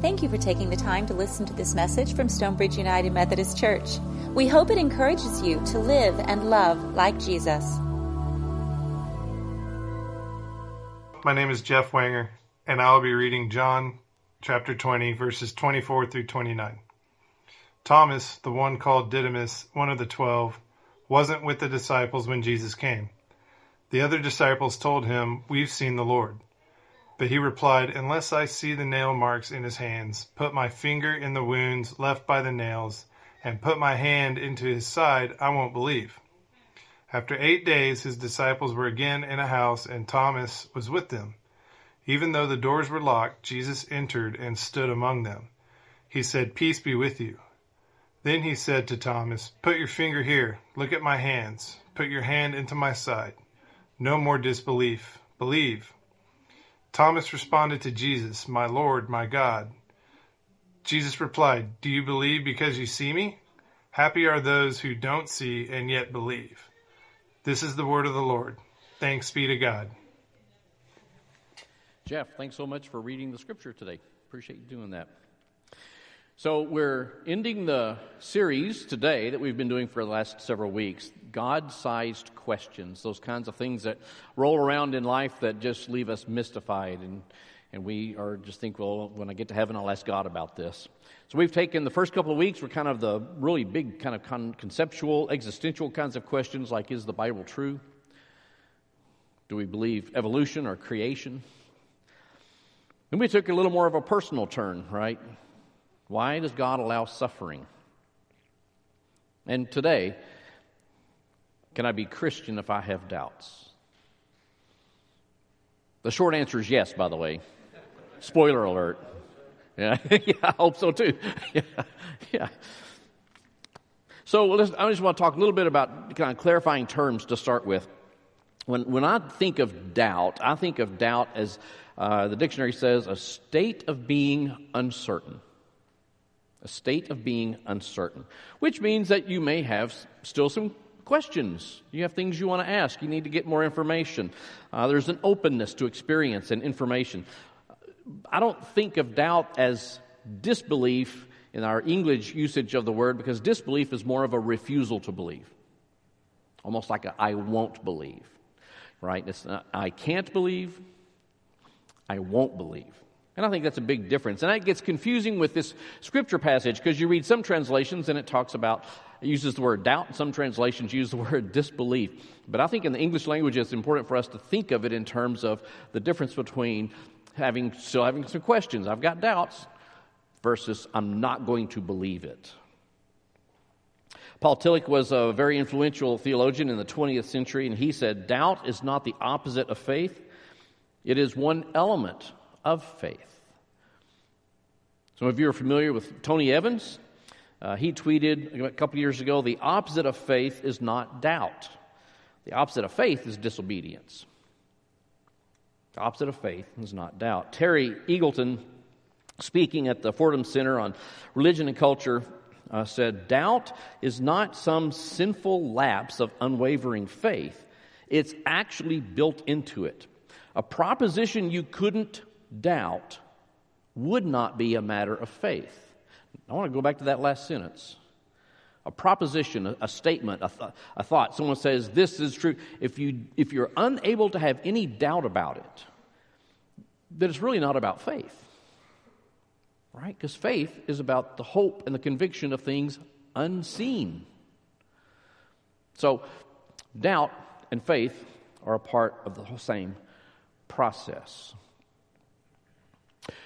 Thank you for taking the time to listen to this message from Stonebridge United Methodist Church. We hope it encourages you to live and love like Jesus. My name is Jeff Wanger, and I'll be reading John chapter 20, verses 24 through 29. Thomas, the one called Didymus, one of the twelve, wasn't with the disciples when Jesus came. The other disciples told him, We've seen the Lord. But he replied, Unless I see the nail marks in his hands, put my finger in the wounds left by the nails, and put my hand into his side, I won't believe. After eight days, his disciples were again in a house, and Thomas was with them. Even though the doors were locked, Jesus entered and stood among them. He said, Peace be with you. Then he said to Thomas, Put your finger here, look at my hands, put your hand into my side. No more disbelief, believe. Thomas responded to Jesus, My Lord, my God. Jesus replied, Do you believe because you see me? Happy are those who don't see and yet believe. This is the word of the Lord. Thanks be to God. Jeff, thanks so much for reading the scripture today. Appreciate you doing that. So, we're ending the series today that we've been doing for the last several weeks God sized questions, those kinds of things that roll around in life that just leave us mystified. And, and we are just think, well, when I get to heaven, I'll ask God about this. So, we've taken the first couple of weeks, we're kind of the really big, kind of con- conceptual, existential kinds of questions like is the Bible true? Do we believe evolution or creation? Then we took a little more of a personal turn, right? Why does God allow suffering? And today, can I be Christian if I have doubts? The short answer is yes, by the way. Spoiler alert. Yeah, yeah I hope so too. Yeah, yeah. So I just want to talk a little bit about kind of clarifying terms to start with. When, when I think of doubt, I think of doubt as uh, the dictionary says a state of being uncertain a state of being uncertain, which means that you may have still some questions. You have things you want to ask. You need to get more information. Uh, there's an openness to experience and information. I don't think of doubt as disbelief in our English usage of the word because disbelief is more of a refusal to believe, almost like a I won't believe, right? It's not, I can't believe, I won't believe. And I think that's a big difference. And that gets confusing with this scripture passage because you read some translations and it talks about, it uses the word doubt. Some translations use the word disbelief. But I think in the English language, it's important for us to think of it in terms of the difference between having, still having some questions. I've got doubts versus I'm not going to believe it. Paul Tillich was a very influential theologian in the 20th century, and he said, Doubt is not the opposite of faith, it is one element of faith. Some of you are familiar with Tony Evans. Uh, he tweeted a couple years ago the opposite of faith is not doubt, the opposite of faith is disobedience. The opposite of faith is not doubt. Terry Eagleton, speaking at the Fordham Center on Religion and Culture, uh, said, Doubt is not some sinful lapse of unwavering faith, it's actually built into it. A proposition you couldn't doubt would not be a matter of faith. I want to go back to that last sentence. A proposition, a, a statement, a, th- a thought. Someone says, This is true. If, you, if you're unable to have any doubt about it, then it's really not about faith. Right? Because faith is about the hope and the conviction of things unseen. So, doubt and faith are a part of the same process.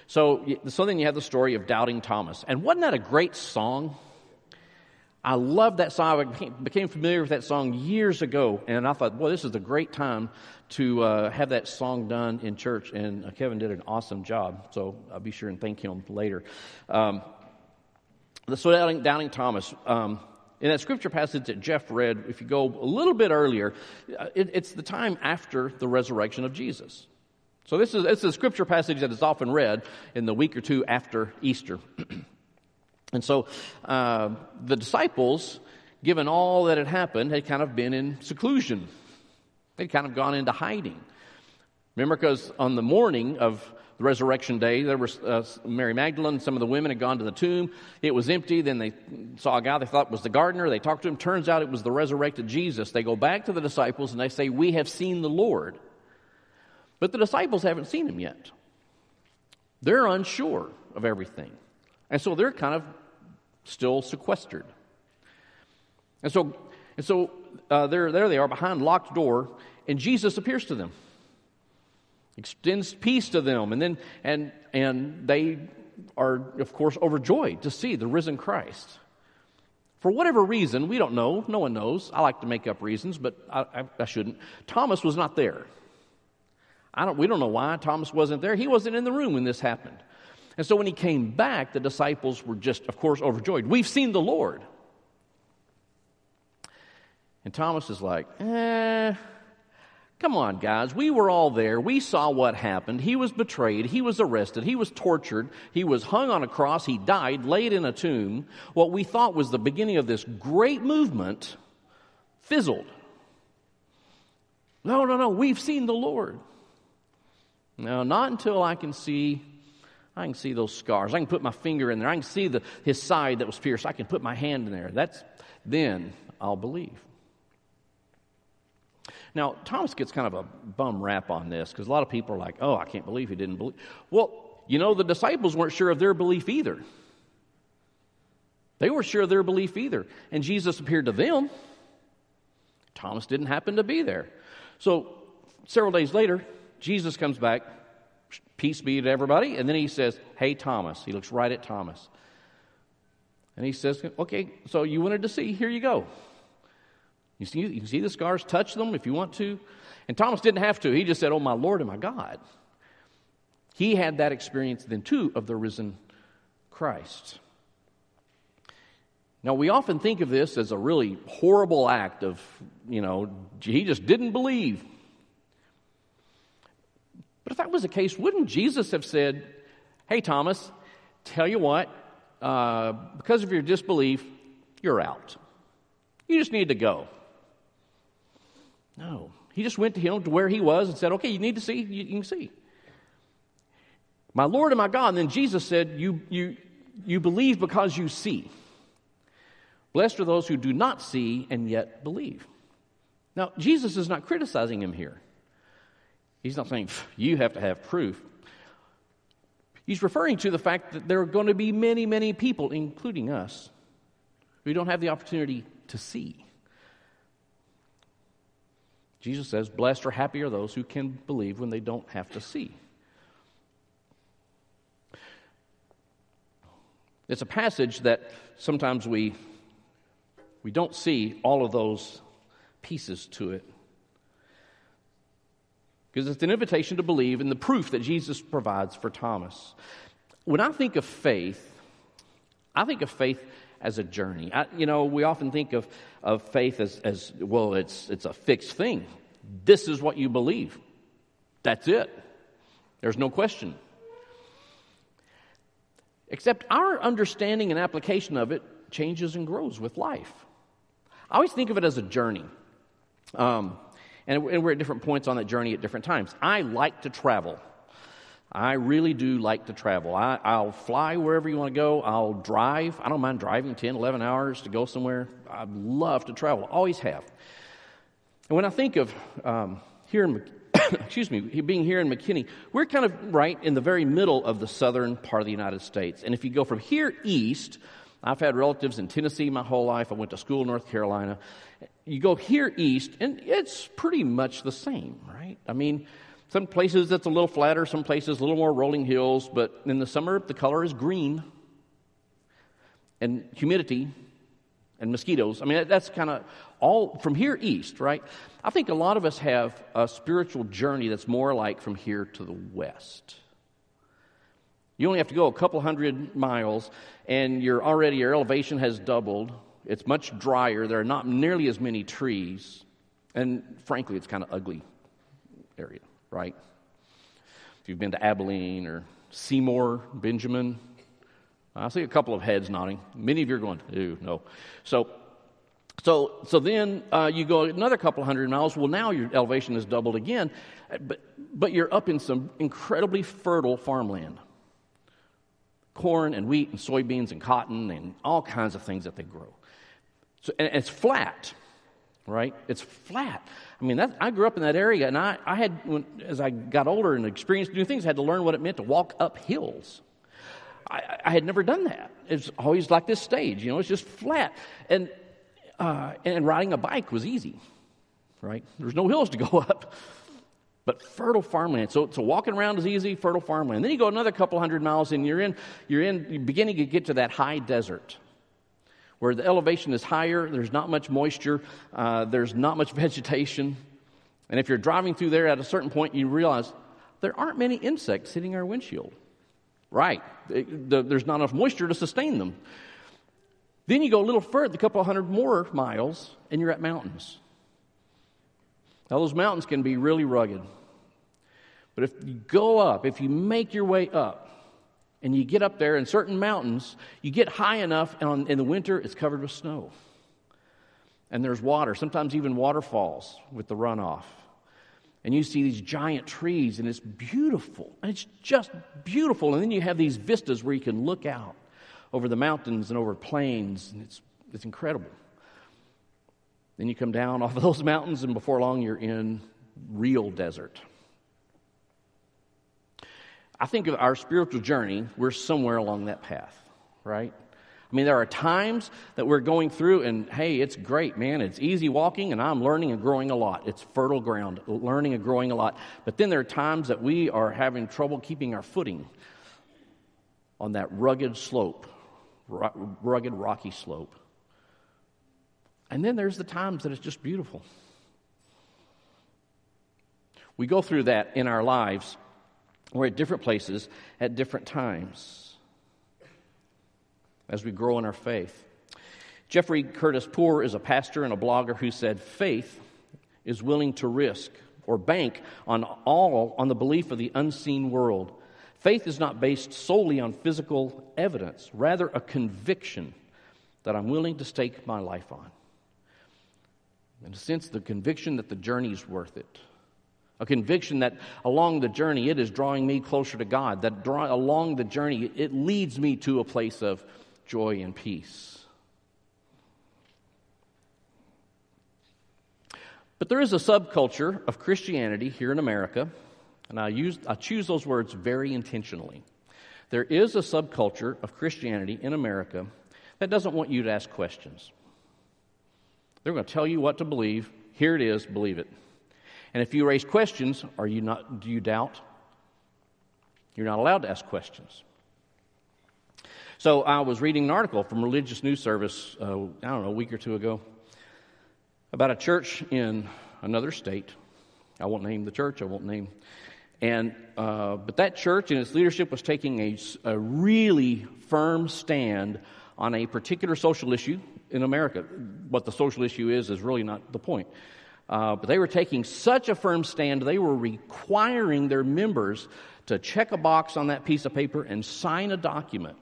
So, so then you have the story of Doubting Thomas. And wasn't that a great song? I love that song. I became, familiar with that song years ago, and I thought, boy, this is a great time to uh, have that song done in church. And uh, Kevin did an awesome job, so I'll be sure and thank him later. Um, so, doubting, doubting Thomas. Um, in that scripture passage that Jeff read, if you go a little bit earlier, uh, it, it's the time after the resurrection of Jesus. So this is, is a scripture passage that is often read in the week or two after Easter. and so uh, the disciples, given all that had happened, had kind of been in seclusion. They'd kind of gone into hiding. Remember, because on the morning of the resurrection day. There was uh, Mary Magdalene, some of the women had gone to the tomb. It was empty. Then they saw a guy they thought was the gardener. They talked to him. Turns out it was the resurrected Jesus. They go back to the disciples and they say, We have seen the Lord. But the disciples haven't seen him yet. They're unsure of everything. And so they're kind of still sequestered. And so, and so uh, there, there they are behind locked door, and Jesus appears to them extends peace to them and then and and they are of course overjoyed to see the risen christ for whatever reason we don't know no one knows i like to make up reasons but i, I, I shouldn't thomas was not there I don't, we don't know why thomas wasn't there he wasn't in the room when this happened and so when he came back the disciples were just of course overjoyed we've seen the lord and thomas is like eh Come on, guys. We were all there. We saw what happened. He was betrayed. He was arrested. He was tortured. He was hung on a cross. He died, laid in a tomb. What we thought was the beginning of this great movement fizzled. No, no, no. We've seen the Lord. No, not until I can see. I can see those scars. I can put my finger in there. I can see the, his side that was pierced. I can put my hand in there. That's then I'll believe. Now, Thomas gets kind of a bum rap on this because a lot of people are like, oh, I can't believe he didn't believe. Well, you know, the disciples weren't sure of their belief either. They weren't sure of their belief either. And Jesus appeared to them. Thomas didn't happen to be there. So, several days later, Jesus comes back, peace be to everybody, and then he says, Hey, Thomas. He looks right at Thomas. And he says, Okay, so you wanted to see, here you go. You see, you can see the scars, touch them if you want to. And Thomas didn't have to. He just said, Oh, my Lord and my God. He had that experience then too of the risen Christ. Now, we often think of this as a really horrible act of, you know, he just didn't believe. But if that was the case, wouldn't Jesus have said, Hey, Thomas, tell you what, uh, because of your disbelief, you're out. You just need to go. No. He just went to him to where he was and said, Okay, you need to see, you, you can see. My Lord and my God. And then Jesus said, You, you, you believe because you see. Blessed are those who do not see and yet believe. Now, Jesus is not criticizing him here. He's not saying, You have to have proof. He's referring to the fact that there are going to be many, many people, including us, who don't have the opportunity to see. Jesus says, Blessed or happy are those who can believe when they don't have to see. It's a passage that sometimes we, we don't see all of those pieces to it. Because it's an invitation to believe in the proof that Jesus provides for Thomas. When I think of faith, I think of faith as a journey. I, you know, we often think of, of faith as, as, well, it's, it's a fixed thing. This is what you believe. That's it. There's no question. Except our understanding and application of it changes and grows with life. I always think of it as a journey. Um, and we're at different points on that journey at different times. I like to travel. I really do like to travel. I, will fly wherever you want to go. I'll drive. I don't mind driving 10, 11 hours to go somewhere. I love to travel, always have. And when I think of um, here in, excuse me, being here in McKinney, we're kind of right in the very middle of the southern part of the United States. And if you go from here east, I've had relatives in Tennessee my whole life. I went to school in North Carolina. You go here east, and it's pretty much the same, right? I mean, some places it's a little flatter, some places a little more rolling hills, but in the summer the color is green. And humidity and mosquitoes. I mean, that's kind of all from here east, right? I think a lot of us have a spiritual journey that's more like from here to the west. You only have to go a couple hundred miles, and you're already your elevation has doubled. It's much drier. There are not nearly as many trees, and frankly, it's kind of ugly area right? If you've been to Abilene or Seymour, Benjamin, I see a couple of heads nodding. Many of you are going, ooh, no. So, So, so then uh, you go another couple hundred miles. Well, now your elevation is doubled again, but, but you're up in some incredibly fertile farmland corn and wheat and soybeans and cotton and all kinds of things that they grow. So, and it's flat, right? It's flat. I mean, that, I grew up in that area, and I, I had, when, as I got older and experienced new things, I had to learn what it meant to walk up hills. I, I had never done that. It's always like this stage, you know, it's just flat. And uh, and riding a bike was easy, right? There's no hills to go up. But fertile farmland. So, so walking around is easy, fertile farmland. Then you go another couple hundred miles and you're in, you're in, you're beginning to get to that high desert where the elevation is higher, there's not much moisture, uh, there's not much vegetation. And if you're driving through there at a certain point, you realize there aren't many insects hitting our windshield. Right. there's not enough moisture to sustain them. Then you go a little further, a couple hundred more miles, and you're at mountains. Now, those mountains can be really rugged. But if you go up, if you make your way up, and you get up there in certain mountains, you get high enough, and on, in the winter, it's covered with snow. And there's water, sometimes even waterfalls with the runoff. And you see these giant trees, and it's beautiful. And it's just beautiful. And then you have these vistas where you can look out over the mountains and over plains, and it's, it's incredible. Then you come down off of those mountains, and before long, you're in real desert. I think of our spiritual journey, we're somewhere along that path, right? I mean, there are times that we're going through, and hey, it's great, man. It's easy walking, and I'm learning and growing a lot. It's fertile ground, learning and growing a lot. But then there are times that we are having trouble keeping our footing on that rugged slope rugged, rocky slope. And then there's the times that it's just beautiful. We go through that in our lives. We're at different places at different times as we grow in our faith. Jeffrey Curtis Poor is a pastor and a blogger who said, Faith is willing to risk or bank on all on the belief of the unseen world Faith is not based solely on physical evidence, rather, a conviction that I'm willing to stake my life on. In a sense, the conviction that the journey is worth it. A conviction that along the journey it is drawing me closer to God, that draw, along the journey it leads me to a place of joy and peace. But there is a subculture of Christianity here in America and I, use, I choose those words very intentionally. There is a subculture of Christianity in America that doesn't want you to ask questions. They're going to tell you what to believe. Here it is, believe it. And if you raise questions, are you not, do you doubt? You're not allowed to ask questions. So I was reading an article from Religious News Service, uh, I don't know, a week or two ago, about a church in another state. I won't name the church, I won't name and, uh, but that church and its leadership was taking a, a really firm stand on a particular social issue in America. What the social issue is, is really not the point. Uh, but they were taking such a firm stand, they were requiring their members to check a box on that piece of paper and sign a document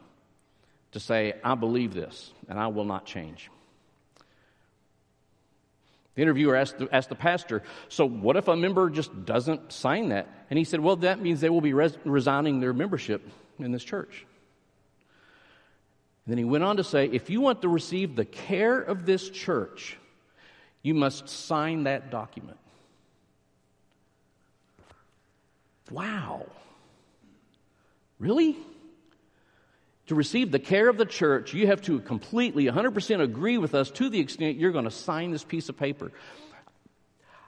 to say, I believe this and I will not change. The interviewer asked the, asked the pastor, So, what if a member just doesn't sign that? And he said, Well, that means they will be res- resigning their membership in this church. And then he went on to say, If you want to receive the care of this church, you must sign that document. Wow. Really? to receive the care of the church, you have to completely, 100% agree with us to the extent you're going to sign this piece of paper.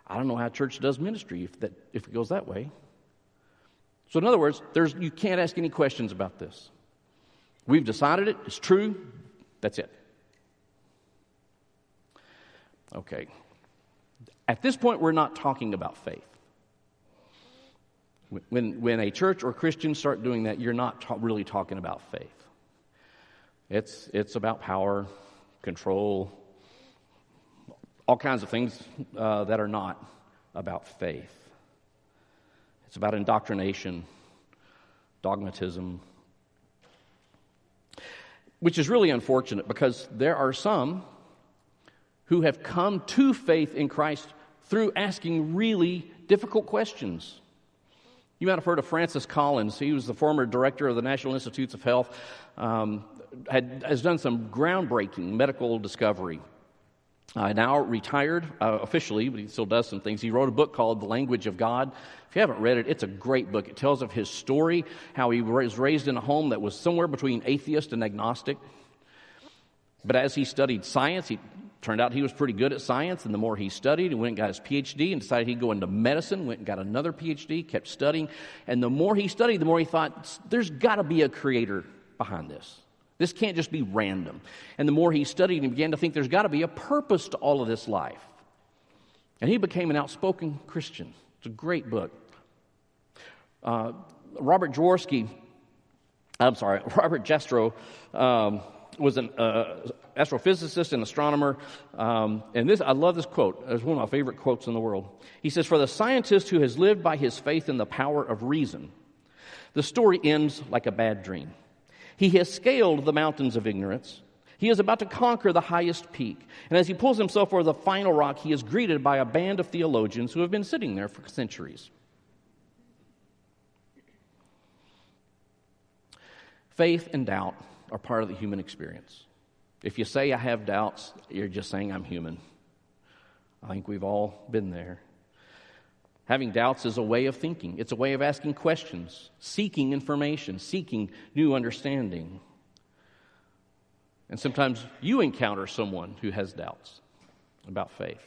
I don't know how church does ministry if, that, if it goes that way. So, in other words, there's, you can't ask any questions about this. We've decided it, it's true, that's it. Okay. At this point, we're not talking about faith. When, when a church or Christians start doing that, you're not ta- really talking about faith. It's, it's about power, control, all kinds of things uh, that are not about faith. It's about indoctrination, dogmatism, which is really unfortunate because there are some who have come to faith in Christ through asking really difficult questions. You might have heard of Francis Collins. He was the former director of the National Institutes of Health, um, had, has done some groundbreaking medical discovery. Uh, now retired uh, officially, but he still does some things. He wrote a book called The Language of God. If you haven't read it, it's a great book. It tells of his story, how he was raised in a home that was somewhere between atheist and agnostic. But as he studied science, he turned out he was pretty good at science. And the more he studied, he went and got his PhD and decided he'd go into medicine, went and got another PhD, kept studying. And the more he studied, the more he thought, there's got to be a creator behind this. This can't just be random. And the more he studied, he began to think there's got to be a purpose to all of this life. And he became an outspoken Christian. It's a great book. Uh, Robert Jaworski, I'm sorry, Robert Jastrow um, was an uh, astrophysicist and astronomer. Um, and this, I love this quote. It's one of my favorite quotes in the world. He says, For the scientist who has lived by his faith in the power of reason, the story ends like a bad dream. He has scaled the mountains of ignorance. He is about to conquer the highest peak. And as he pulls himself over the final rock, he is greeted by a band of theologians who have been sitting there for centuries. Faith and doubt are part of the human experience. If you say, I have doubts, you're just saying I'm human. I think we've all been there. Having doubts is a way of thinking, it's a way of asking questions, seeking information, seeking new understanding. And sometimes you encounter someone who has doubts about faith.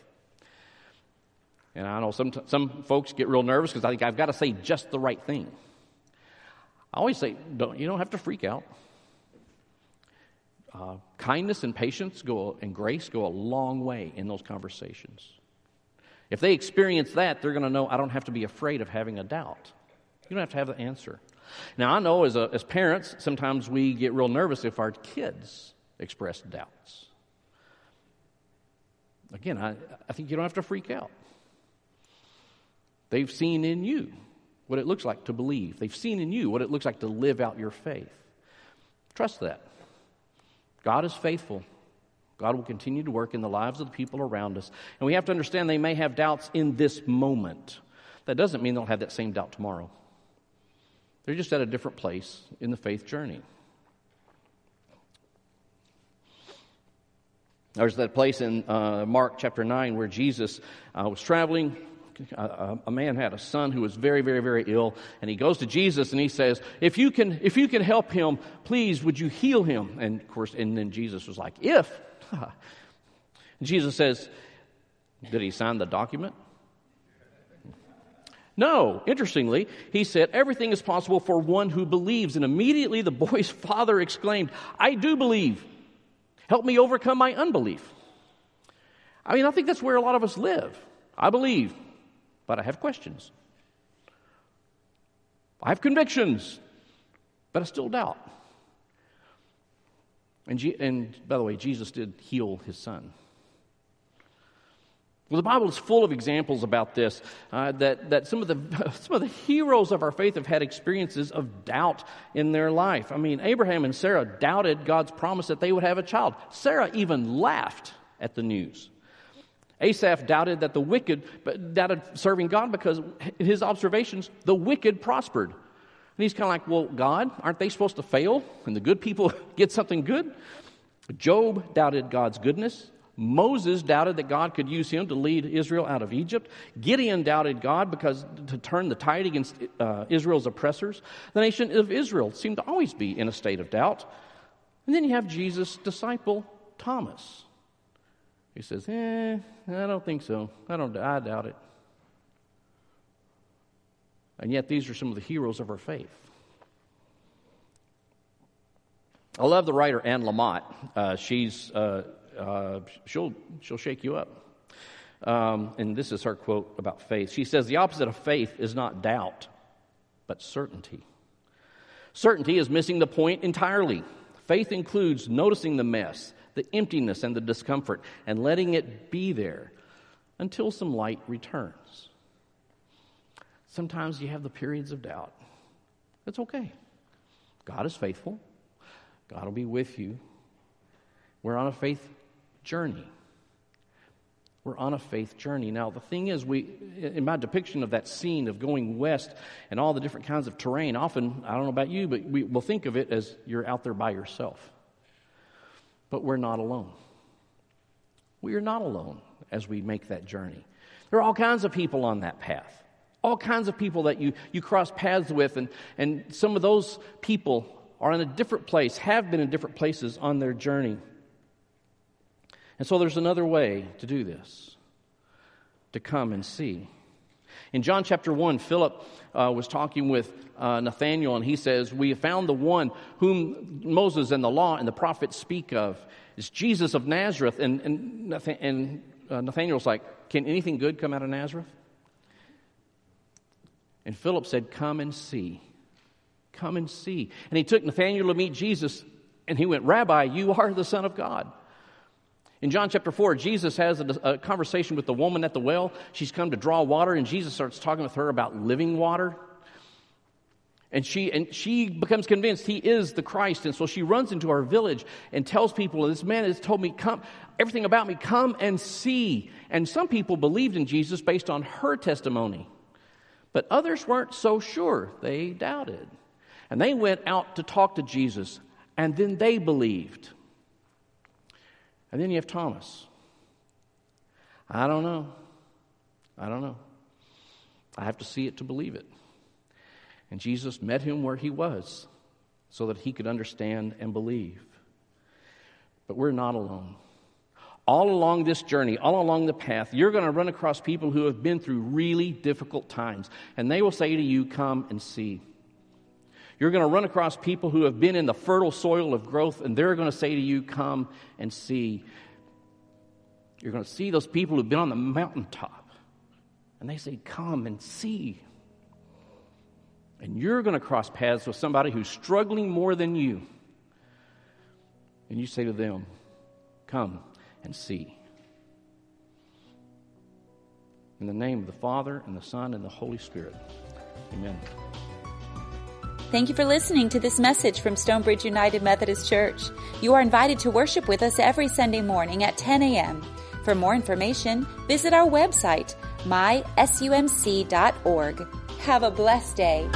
And I know some, some folks get real nervous because I think I've got to say just the right thing. I always say, don't, you don't have to freak out. Uh, kindness and patience go, and grace go a long way in those conversations. If they experience that, they're going to know I don't have to be afraid of having a doubt. You don't have to have the answer. Now, I know as, a, as parents, sometimes we get real nervous if our kids express doubts. Again, I, I think you don't have to freak out. They've seen in you what it looks like to believe, they've seen in you what it looks like to live out your faith. Trust that. God is faithful. God will continue to work in the lives of the people around us. And we have to understand they may have doubts in this moment. That doesn't mean they'll have that same doubt tomorrow. They're just at a different place in the faith journey. There's that place in uh, Mark chapter 9 where Jesus uh, was traveling. Uh, a man had a son who was very, very, very ill, and he goes to Jesus and he says, "If you can, if you can help him, please, would you heal him?" And of course, and then Jesus was like, "If." Jesus says, Did he sign the document? No. Interestingly, he said, Everything is possible for one who believes. And immediately the boy's father exclaimed, I do believe. Help me overcome my unbelief. I mean, I think that's where a lot of us live. I believe, but I have questions. I have convictions, but I still doubt. And, and by the way, Jesus did heal his son. Well, the Bible is full of examples about this. Uh, that that some of the some of the heroes of our faith have had experiences of doubt in their life. I mean, Abraham and Sarah doubted God's promise that they would have a child. Sarah even laughed at the news. Asaph doubted that the wicked, but doubted serving God because his observations, the wicked prospered. And he's kind of like, well, God, aren't they supposed to fail and the good people get something good? Job doubted God's goodness. Moses doubted that God could use him to lead Israel out of Egypt. Gideon doubted God because to turn the tide against uh, Israel's oppressors. The nation of Israel seemed to always be in a state of doubt. And then you have Jesus' disciple, Thomas. He says, eh, I don't think so. I don't, I doubt it. And yet, these are some of the heroes of our faith. I love the writer Anne Lamott. Uh, she's uh, uh, she'll she'll shake you up. Um, and this is her quote about faith. She says, "The opposite of faith is not doubt, but certainty. Certainty is missing the point entirely. Faith includes noticing the mess, the emptiness, and the discomfort, and letting it be there until some light returns." Sometimes you have the periods of doubt. That's okay. God is faithful, God will be with you. We're on a faith journey. We're on a faith journey. Now, the thing is, we, in my depiction of that scene of going west and all the different kinds of terrain, often, I don't know about you, but we will think of it as you're out there by yourself. But we're not alone. We are not alone as we make that journey. There are all kinds of people on that path, all kinds of people that you, you cross paths with, and, and some of those people are in a different place, have been in different places on their journey. And so there's another way to do this to come and see. In John chapter 1, Philip uh, was talking with uh, Nathanael, and he says, We have found the one whom Moses and the law and the prophets speak of. It's Jesus of Nazareth. And, and, and uh, Nathanael's like, Can anything good come out of Nazareth? And Philip said, Come and see. Come and see. And he took Nathanael to meet Jesus, and he went, Rabbi, you are the Son of God. In John chapter 4, Jesus has a, a, conversation with the woman at the well. She's come to draw water, and Jesus starts talking with her about living water. And she, and she becomes convinced he is the Christ. And so she runs into our village and tells people, This man has told me, come, everything about me, come and see. And some people believed in Jesus based on her testimony. But others weren't so sure. They doubted. And they went out to talk to Jesus, and then they believed. And then you have Thomas. I don't know. I don't know. I have to see it to believe it. And Jesus met him where he was so that he could understand and believe. But we're not alone. All along this journey, all along the path, you're going to run across people who have been through really difficult times. And they will say to you, Come and see. You're going to run across people who have been in the fertile soil of growth, and they're going to say to you, Come and see. You're going to see those people who've been on the mountaintop, and they say, Come and see. And you're going to cross paths with somebody who's struggling more than you. And you say to them, Come and see. In the name of the Father, and the Son, and the Holy Spirit. Amen. Thank you for listening to this message from Stonebridge United Methodist Church. You are invited to worship with us every Sunday morning at 10 a.m. For more information, visit our website, mysumc.org. Have a blessed day.